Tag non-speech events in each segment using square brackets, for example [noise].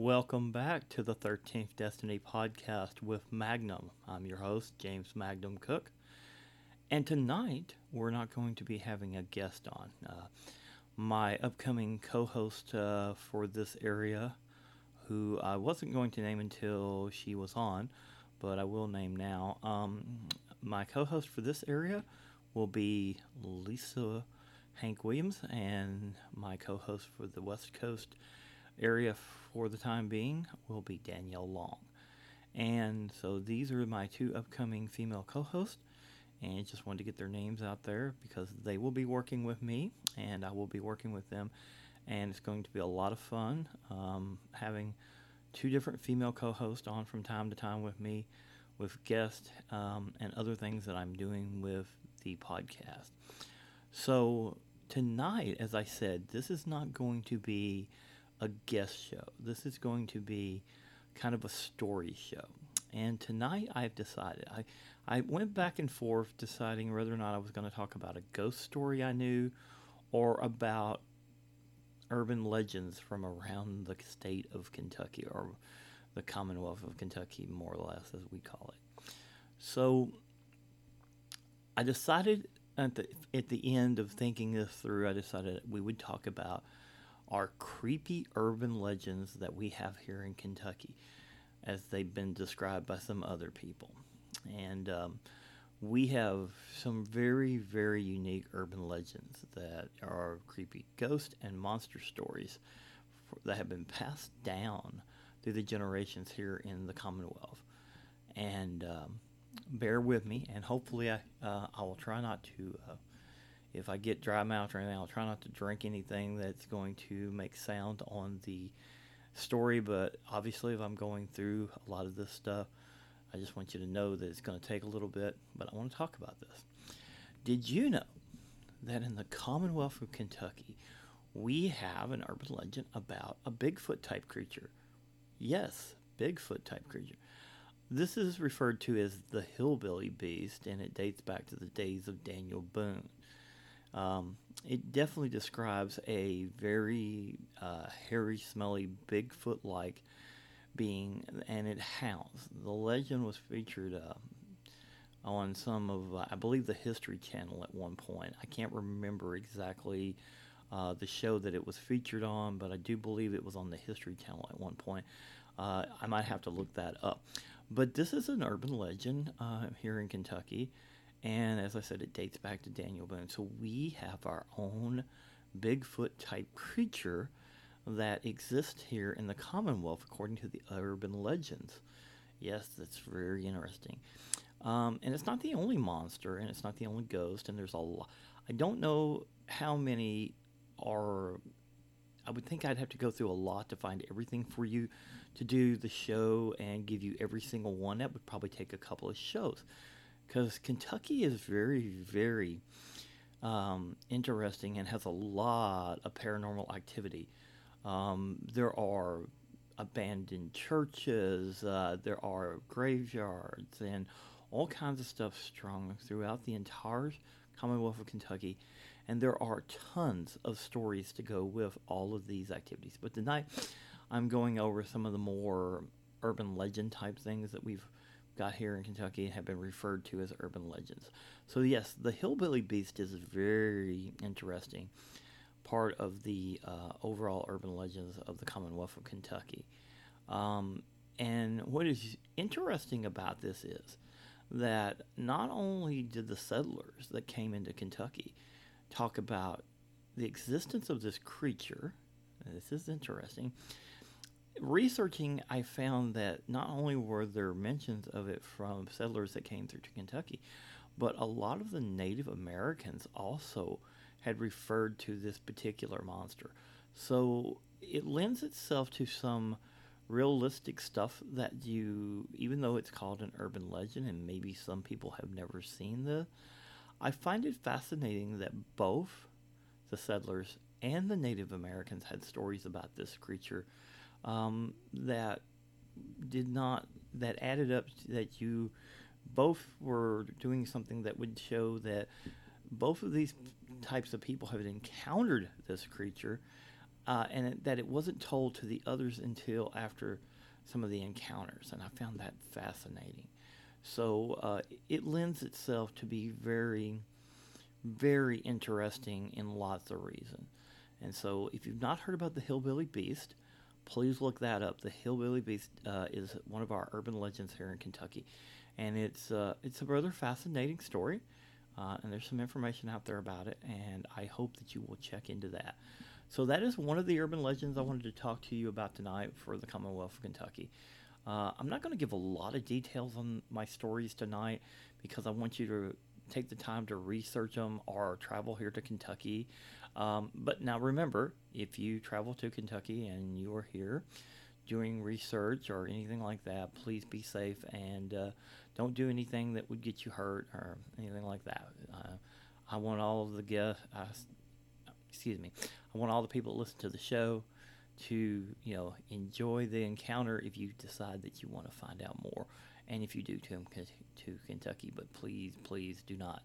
Welcome back to the 13th Destiny podcast with Magnum. I'm your host, James Magnum Cook. And tonight, we're not going to be having a guest on. Uh, my upcoming co host uh, for this area, who I wasn't going to name until she was on, but I will name now. Um, my co host for this area will be Lisa Hank Williams, and my co host for the West Coast area for the time being will be Danielle Long. And so these are my two upcoming female co hosts. And just wanted to get their names out there because they will be working with me and I will be working with them. And it's going to be a lot of fun um, having two different female co hosts on from time to time with me, with guests, um, and other things that I'm doing with the podcast. So, tonight, as I said, this is not going to be a guest show. This is going to be kind of a story show. And tonight I've decided, I, I went back and forth deciding whether or not I was going to talk about a ghost story I knew or about urban legends from around the state of Kentucky or the Commonwealth of Kentucky, more or less, as we call it. So I decided at the, at the end of thinking this through, I decided we would talk about are creepy urban legends that we have here in Kentucky, as they've been described by some other people. And um, we have some very, very unique urban legends that are creepy ghost and monster stories for, that have been passed down through the generations here in the Commonwealth. And um, bear with me, and hopefully, I, uh, I will try not to. Uh, if I get dry mouth or anything, I'll try not to drink anything that's going to make sound on the story. But obviously, if I'm going through a lot of this stuff, I just want you to know that it's going to take a little bit. But I want to talk about this. Did you know that in the Commonwealth of Kentucky, we have an urban legend about a Bigfoot type creature? Yes, Bigfoot type creature. This is referred to as the hillbilly beast, and it dates back to the days of Daniel Boone. Um, it definitely describes a very uh, hairy, smelly, Bigfoot like being, and it howls. The legend was featured uh, on some of, uh, I believe, the History Channel at one point. I can't remember exactly uh, the show that it was featured on, but I do believe it was on the History Channel at one point. Uh, I might have to look that up. But this is an urban legend uh, here in Kentucky. And as I said, it dates back to Daniel Boone. So we have our own Bigfoot type creature that exists here in the Commonwealth according to the urban legends. Yes, that's very interesting. Um, and it's not the only monster, and it's not the only ghost, and there's a lot. I don't know how many are. I would think I'd have to go through a lot to find everything for you to do the show and give you every single one. That would probably take a couple of shows because Kentucky is very, very um, interesting and has a lot of paranormal activity. Um, there are abandoned churches, uh, there are graveyards, and all kinds of stuff strung throughout the entire Commonwealth of Kentucky. And there are tons of stories to go with all of these activities. But tonight, I'm going over some of the more urban legend type things that we've got here in Kentucky have been referred to as urban legends. So, yes, the hillbilly beast is a very interesting part of the uh, overall urban legends of the Commonwealth of Kentucky. Um, and what is interesting about this is that not only did the settlers that came into Kentucky talk about the existence of this creature, this is interesting, researching, I found that not only were there mentions of it from settlers that came through to Kentucky, but a lot of the Native Americans also had referred to this particular monster. So it lends itself to some realistic stuff that you, even though it's called an urban legend and maybe some people have never seen this, I find it fascinating that both the settlers and the Native Americans had stories about this creature um, that did not that added up that you both were doing something that would show that both of these types of people have encountered this creature uh, and it, that it wasn't told to the others until after some of the encounters, and I found that fascinating. So uh, it lends itself to be very, very interesting in lots of reasons. And so, if you've not heard about the Hillbilly Beast, please look that up. The Hillbilly Beast uh, is one of our urban legends here in Kentucky, and it's uh, it's a rather fascinating story. Uh, and there's some information out there about it, and I hope that you will check into that. So that is one of the urban legends I wanted to talk to you about tonight for the Commonwealth of Kentucky. Uh, I'm not going to give a lot of details on my stories tonight because I want you to take the time to research them or travel here to Kentucky. Um, but now remember, if you travel to Kentucky and you are here doing research or anything like that, please be safe and uh, don't do anything that would get you hurt or anything like that. Uh, I want all of the guests, uh, excuse me, I want all the people that listen to the show to, you know, enjoy the encounter if you decide that you want to find out more. And if you do to, to Kentucky, but please, please do not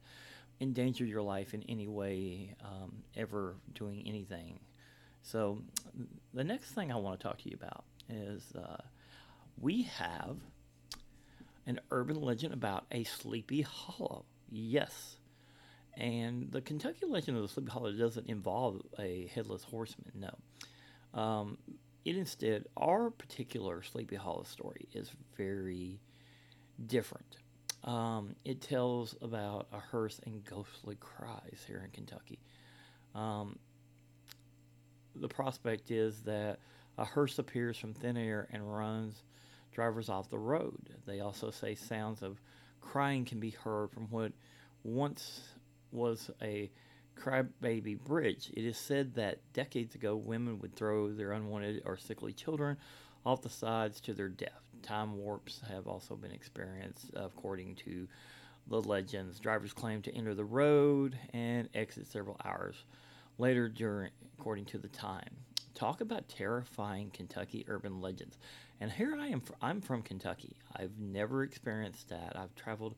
endanger your life in any way um, ever doing anything. So, the next thing I want to talk to you about is uh, we have an urban legend about a Sleepy Hollow. Yes. And the Kentucky legend of the Sleepy Hollow doesn't involve a headless horseman, no. Um, it instead, our particular Sleepy Hollow story is very different. Um, it tells about a hearse and ghostly cries here in Kentucky. Um, the prospect is that a hearse appears from thin air and runs drivers off the road. They also say sounds of crying can be heard from what once was a crybaby bridge. It is said that decades ago, women would throw their unwanted or sickly children off the sides to their death. Time warps have also been experienced, according to the legends. Drivers claim to enter the road and exit several hours later, during, according to the time. Talk about terrifying Kentucky urban legends. And here I am. I'm from Kentucky. I've never experienced that. I've traveled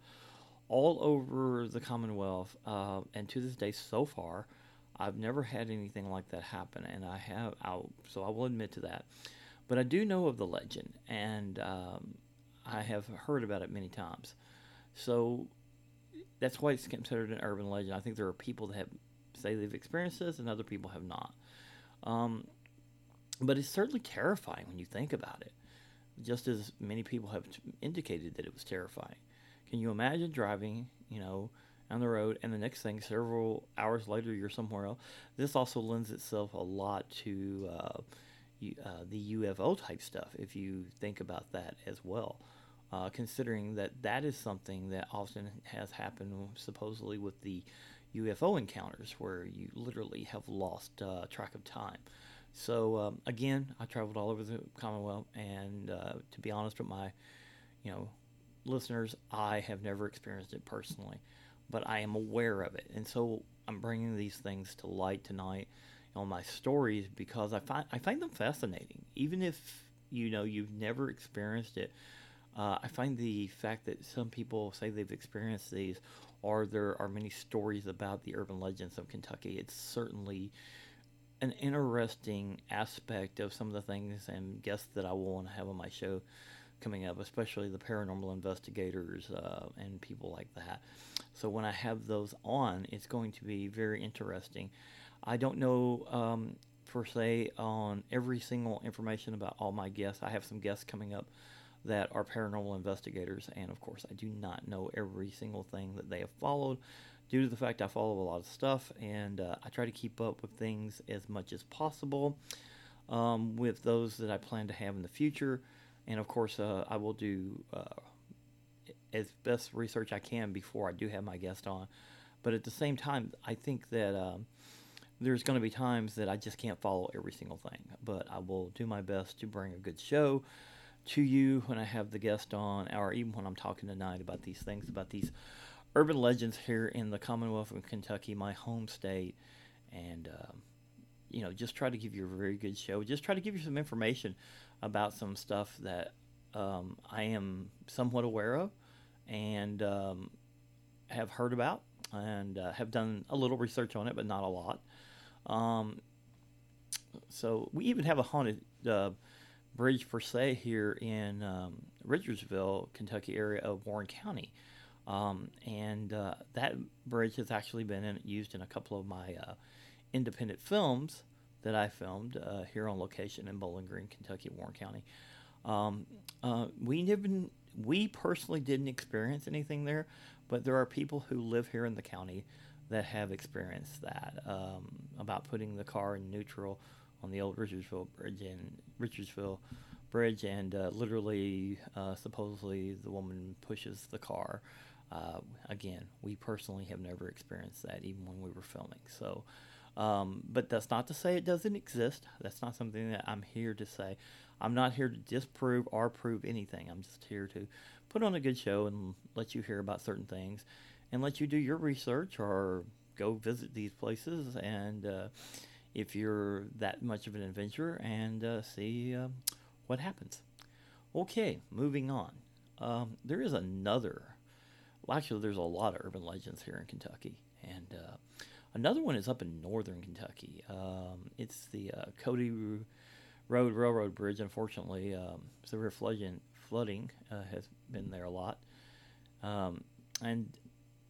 all over the Commonwealth, uh, and to this day, so far, I've never had anything like that happen. And I have, I'll, so I will admit to that. But I do know of the legend, and um, I have heard about it many times. So that's why it's considered an urban legend. I think there are people that have say they've experienced this, and other people have not. Um, but it's certainly terrifying when you think about it just as many people have indicated that it was terrifying. Can you imagine driving, you know, on the road, and the next thing, several hours later, you're somewhere else? This also lends itself a lot to uh, uh, the UFO type stuff, if you think about that as well. Uh, considering that that is something that often has happened supposedly with the UFO encounters, where you literally have lost uh, track of time. So um, again, I traveled all over the Commonwealth, and uh, to be honest with my, you know, listeners, I have never experienced it personally, but I am aware of it, and so I'm bringing these things to light tonight on my stories because I find I find them fascinating, even if you know you've never experienced it. Uh, I find the fact that some people say they've experienced these, or there are many stories about the urban legends of Kentucky. It's certainly an interesting aspect of some of the things and guests that I will want to have on my show coming up, especially the paranormal investigators uh, and people like that. So when I have those on, it's going to be very interesting. I don't know um, per se on every single information about all my guests. I have some guests coming up that are paranormal investigators, and of course, I do not know every single thing that they have followed due to the fact I follow a lot of stuff and uh, I try to keep up with things as much as possible um, with those that I plan to have in the future. And of course, uh, I will do uh, as best research I can before I do have my guest on. But at the same time, I think that um, there's going to be times that I just can't follow every single thing. But I will do my best to bring a good show to you when I have the guest on, or even when I'm talking tonight about these things, about these urban legends here in the Commonwealth of Kentucky, my home state, and um, you know, just try to give you a very good show. Just try to give you some information about some stuff that um, I am somewhat aware of and um, have heard about and uh, have done a little research on it, but not a lot. Um, so we even have a haunted uh, bridge per se here in um, Richardsville, Kentucky area of Warren County. Um, and uh, that bridge has actually been in, used in a couple of my uh, independent films that I filmed uh, here on location in Bowling Green, Kentucky, Warren County. Um, uh, we never, we personally didn't experience anything there, but there are people who live here in the county that have experienced that um, about putting the car in neutral on the old Richardsville Bridge and Richardsville Bridge, and uh, literally, uh, supposedly, the woman pushes the car. Uh, again, we personally have never experienced that, even when we were filming. So, um, but that's not to say it doesn't exist. That's not something that I'm here to say. I'm not here to disprove or prove anything. I'm just here to put on a good show and let you hear about certain things and let you do your research or go visit these places and uh, if you're that much of an adventurer and uh, see um, what happens. Okay, moving on. Um, there is another, well, actually, there's a lot of urban legends here in Kentucky. And uh, another one is up in northern Kentucky. Um, it's the uh, Cody Road Railroad Bridge. Unfortunately, um, severe flooding, flooding uh, has been there a lot. Um, and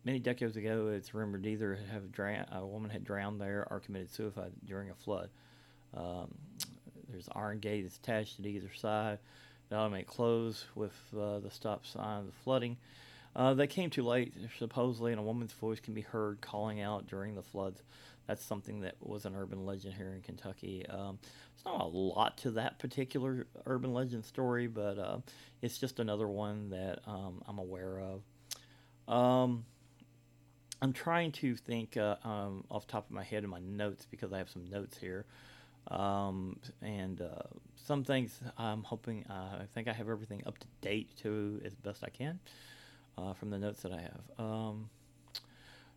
many decades ago, it's rumored either have drowned, a woman had drowned there or committed suicide during a flood. Um, there's iron gates attached to either side. The automatic close with uh, the stop sign of the flooding. Uh, they came too late, supposedly, and a woman's voice can be heard calling out during the floods. That's something that was an urban legend here in Kentucky. Um, it's not a lot to that particular urban legend story, but uh, it's just another one that um, I'm aware of. Um, I'm trying to think uh, um, off top of my head in my notes because I have some notes here. Um, and uh, some things I'm hoping, uh, I think I have everything up to date to as best I can uh, from the notes that I have. Um,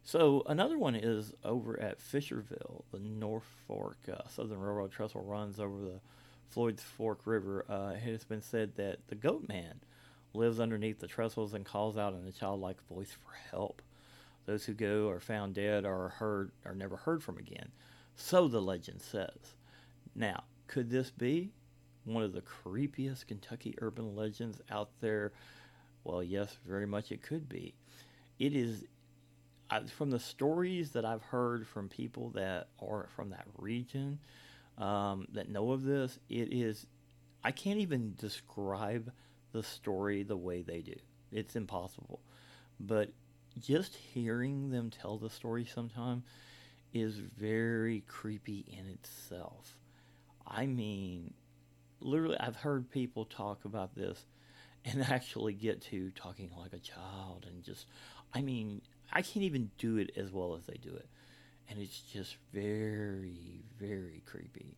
so another one is over at Fisherville, the North Fork uh, Southern Railroad trestle runs over the Floyd's Fork River. Uh, it has been said that the Goat Man lives underneath the trestles and calls out in a childlike voice for help. Those who go are found dead or heard are never heard from again. So the legend says. Now, could this be one of the creepiest Kentucky urban legends out there? Well, yes, very much it could be. It is I, from the stories that I've heard from people that are from that region um, that know of this. It is I can't even describe the story the way they do. It's impossible. But just hearing them tell the story sometime is very creepy in itself. I mean, literally, I've heard people talk about this and [laughs] actually get to talking like a child and just, I mean, I can't even do it as well as they do it. And it's just very, very creepy.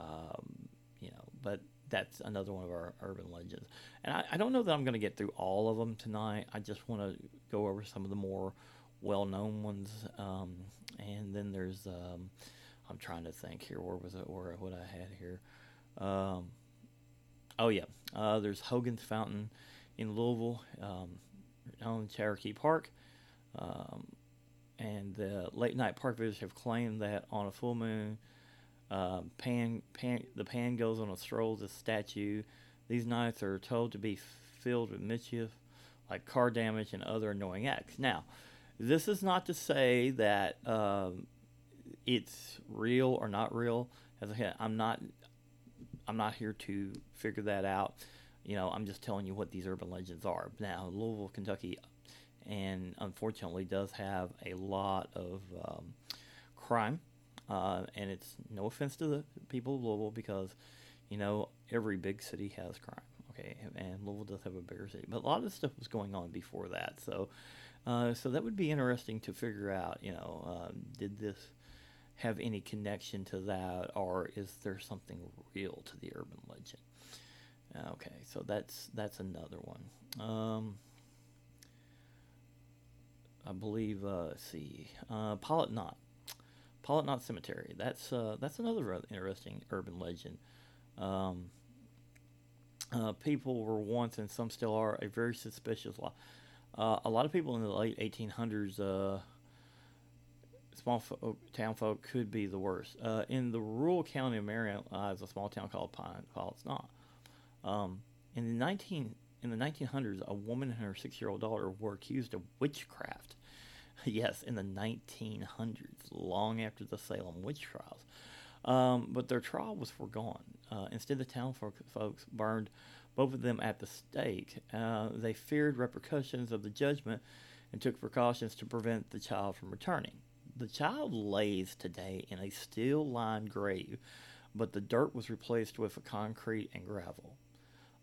Um, you know, but that's another one of our urban legends. And I, I don't know that I'm going to get through all of them tonight. I just want to go over some of the more well known ones. Um, and then there's, um, I'm trying to think here. Where was it? Where what I had here? Um, oh yeah, uh, there's Hogan's Fountain in Louisville, um, on Cherokee Park. Um, and the late night park visitors have claimed that on a full moon, uh, pan, pan, the pan goes on a stroll to statue. These nights are told to be filled with mischief, like car damage and other annoying acts. Now, this is not to say that um, it's real or not real. As I said, I'm not, I'm not here to figure that out. You know, I'm just telling you what these urban legends are. Now, Louisville, Kentucky, and unfortunately does have a lot of um, crime. Uh, and it's no offense to the people of Louisville because, you know, every big city has crime. Okay, and Louisville does have a bigger city, but a lot of stuff was going on before that. So, uh, so that would be interesting to figure out. You know, um, did this have any connection to that, or is there something real to the urban legend? Okay, so that's that's another one. Um, I believe. Uh, see, uh, Pilot Knot, Pilot Knot Cemetery. That's uh, that's another interesting urban legend. Um, uh, people were once, and some still are, a very suspicious lot. Uh, a lot of people in the late 1800s, uh, small folk, town folk could be the worst. Uh, in the rural county of Marion lies a small town called Pine. It's not. Um, in the 19 in the 1900s, a woman and her six-year-old daughter were accused of witchcraft. [laughs] yes, in the 1900s, long after the Salem witch trials. Um, but their trial was foregone. Uh, instead, the town folks burned both of them at the stake. Uh, they feared repercussions of the judgment and took precautions to prevent the child from returning. The child lays today in a steel lined grave, but the dirt was replaced with concrete and gravel.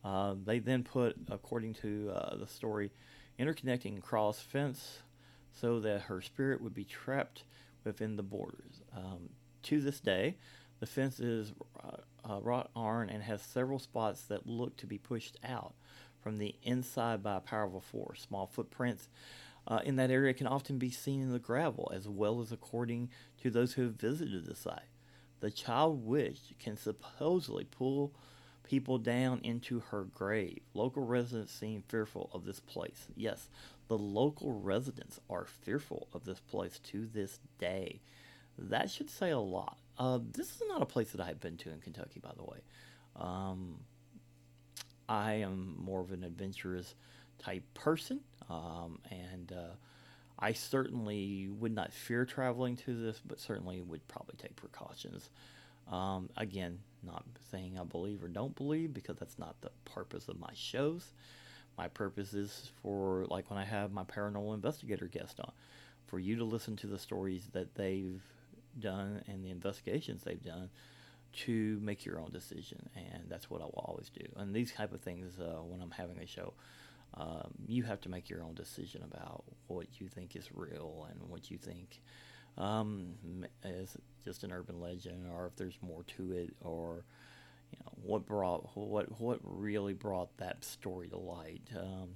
Uh, they then put, according to uh, the story, interconnecting cross fence so that her spirit would be trapped within the borders. Um, to this day, the fence is uh, uh, wrought iron and has several spots that look to be pushed out from the inside by a powerful force. Small footprints uh, in that area can often be seen in the gravel, as well as according to those who have visited the site. The child witch can supposedly pull people down into her grave. Local residents seem fearful of this place. Yes, the local residents are fearful of this place to this day. That should say a lot. Uh, this is not a place that I've been to in Kentucky, by the way. Um, I am more of an adventurous type person, um, and uh, I certainly would not fear traveling to this, but certainly would probably take precautions. Um, again, not saying I believe or don't believe because that's not the purpose of my shows. My purpose is for, like when I have my paranormal investigator guest on, for you to listen to the stories that they've done and the investigations they've done to make your own decision. And that's what I will always do. And these type of things, uh, when I'm having a show, um, you have to make your own decision about what you think is real and what you think um, is just an urban legend, or if there's more to it, or you know what brought what what really brought that story to light. Um,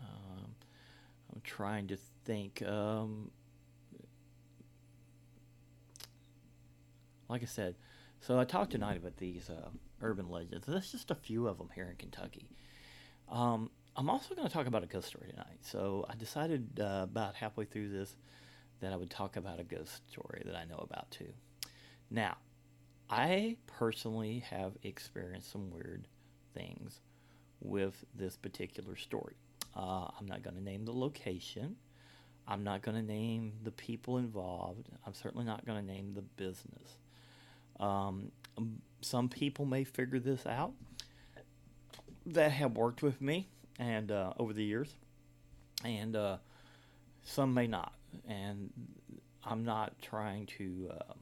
um, I'm trying to think. Um, like I said, so I talked tonight about these uh, urban legends. That's just a few of them here in Kentucky. Um, I'm also going to talk about a ghost story tonight. So I decided uh, about halfway through this that I would talk about a ghost story that I know about too. Now, I personally have experienced some weird things with this particular story. Uh, I'm not going to name the location. I'm not going to name the people involved. I'm certainly not going to name the business. Um, some people may figure this out that have worked with me and uh, over the years, and uh, some may not. And I'm not trying to uh,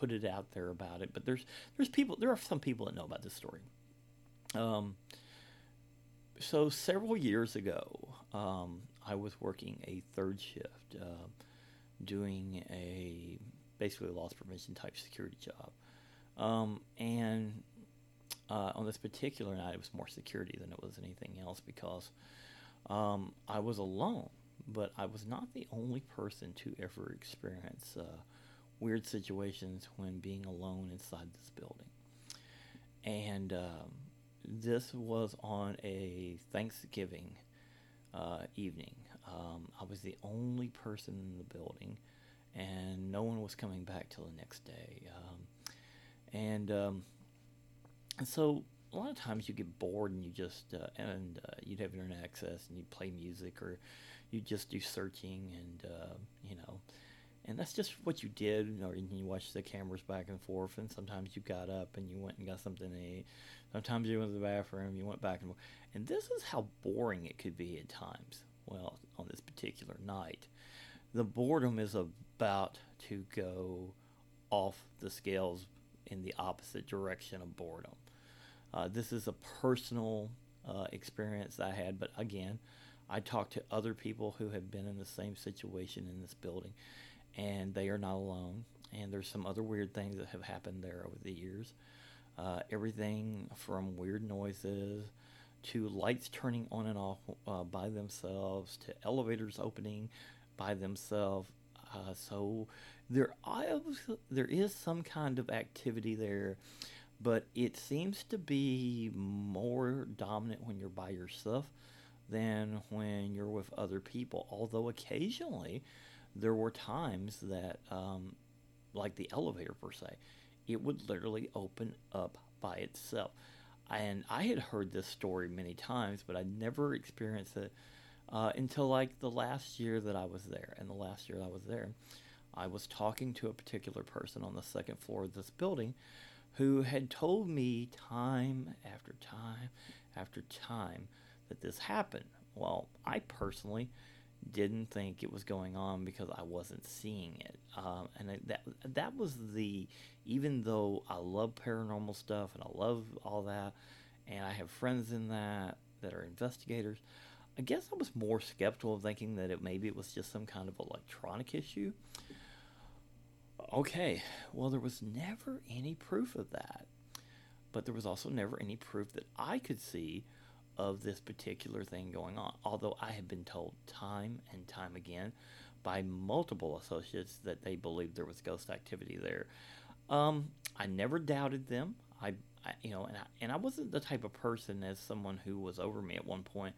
put it out there about it, but there's there's people there are some people that know about this story. Um, so several years ago, um, I was working a third shift, uh, doing a basically a loss prevention type security job, um, and uh, on this particular night, it was more security than it was anything else because um, I was alone, but I was not the only person to ever experience uh, weird situations when being alone inside this building. And um, this was on a Thanksgiving uh, evening. Um, I was the only person in the building, and no one was coming back till the next day. Um, and um, and so a lot of times you get bored and you just uh, and uh, you'd have internet access and you'd play music or you just do searching and uh, you know and that's just what you did or you watched the cameras back and forth and sometimes you got up and you went and got something to eat. Sometimes you went to the bathroom you went back and forth. And this is how boring it could be at times well on this particular night. The boredom is about to go off the scales in the opposite direction of boredom. Uh, this is a personal uh, experience I had, but again, I talked to other people who have been in the same situation in this building, and they are not alone. And there's some other weird things that have happened there over the years. Uh, everything from weird noises to lights turning on and off uh, by themselves to elevators opening by themselves. Uh, so there, there is some kind of activity there but it seems to be more dominant when you're by yourself than when you're with other people. Although occasionally there were times that, um, like the elevator per se, it would literally open up by itself. And I had heard this story many times, but I never experienced it uh, until like the last year that I was there. And the last year I was there, I was talking to a particular person on the second floor of this building who had told me time after time after time that this happened. Well, I personally didn't think it was going on because I wasn't seeing it. Um, and that that was the even though I love paranormal stuff and I love all that, and I have friends in that that are investigators. I guess I was more skeptical of thinking that it maybe it was just some kind of electronic issue. Okay, well there was never any proof of that, but there was also never any proof that I could see of this particular thing going on. Although I have been told time and time again by multiple associates that they believed there was ghost activity there. Um, I never doubted them. I, I, you know, and I, and I wasn't the type of person as someone who was over me at one point,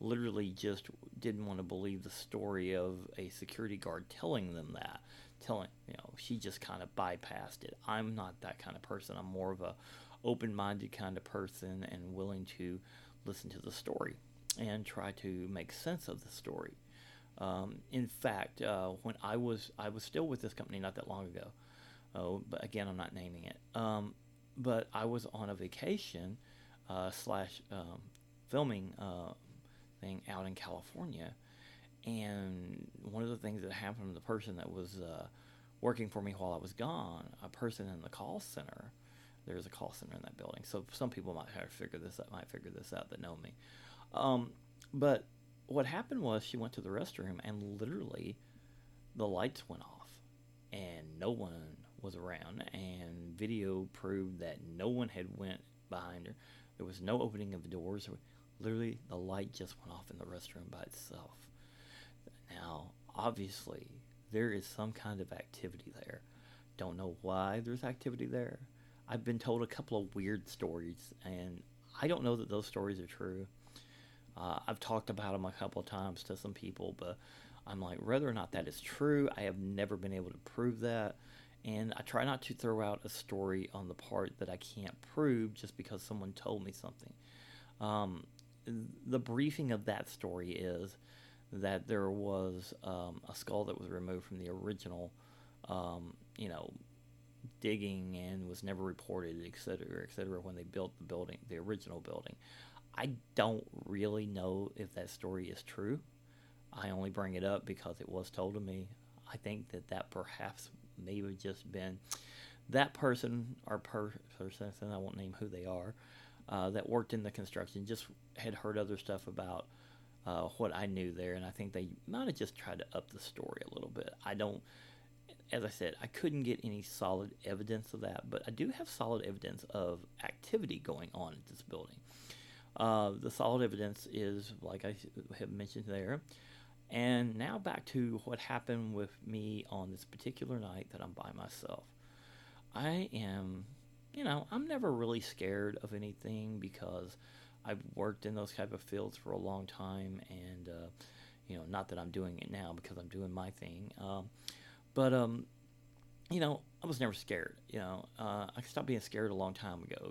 literally just didn't want to believe the story of a security guard telling them that, telling, you know, she just kind of bypassed it. I'm not that kind of person. I'm more of a open-minded kind of person and willing to listen to the story and try to make sense of the story. Um, in fact, uh, when I was I was still with this company not that long ago, oh, but again I'm not naming it. Um, but I was on a vacation uh, slash um, filming uh, thing out in California, and one of the things that happened, to the person that was uh, working for me while I was gone, a person in the call center there's a call center in that building. So some people might have figured this out, might figure this out that know me. Um, but what happened was she went to the restroom and literally the lights went off and no one was around and video proved that no one had went behind her. There was no opening of the doors. Literally the light just went off in the restroom by itself. Now, obviously, there is some kind of activity there. Don't know why there's activity there. I've been told a couple of weird stories, and I don't know that those stories are true. Uh, I've talked about them a couple of times to some people, but I'm like, whether or not that is true, I have never been able to prove that. And I try not to throw out a story on the part that I can't prove just because someone told me something. Um, the briefing of that story is that there was um, a skull that was removed from the original, um, you know, digging and was never reported, et cetera, et cetera, when they built the building, the original building. I don't really know if that story is true. I only bring it up because it was told to me. I think that that perhaps may have just been that person or per- person, I won't name who they are, uh, that worked in the construction, just had heard other stuff about uh, what I knew there, and I think they might have just tried to up the story a little bit. I don't as I said, I couldn't get any solid evidence of that, but I do have solid evidence of activity going on at this building. Uh, the solid evidence is, like I have mentioned there. And now back to what happened with me on this particular night that I'm by myself. I am, you know, I'm never really scared of anything because I've worked in those type of fields for a long time, and uh, you know, not that I'm doing it now because I'm doing my thing. Um, but um, you know, I was never scared. You know, uh, I stopped being scared a long time ago.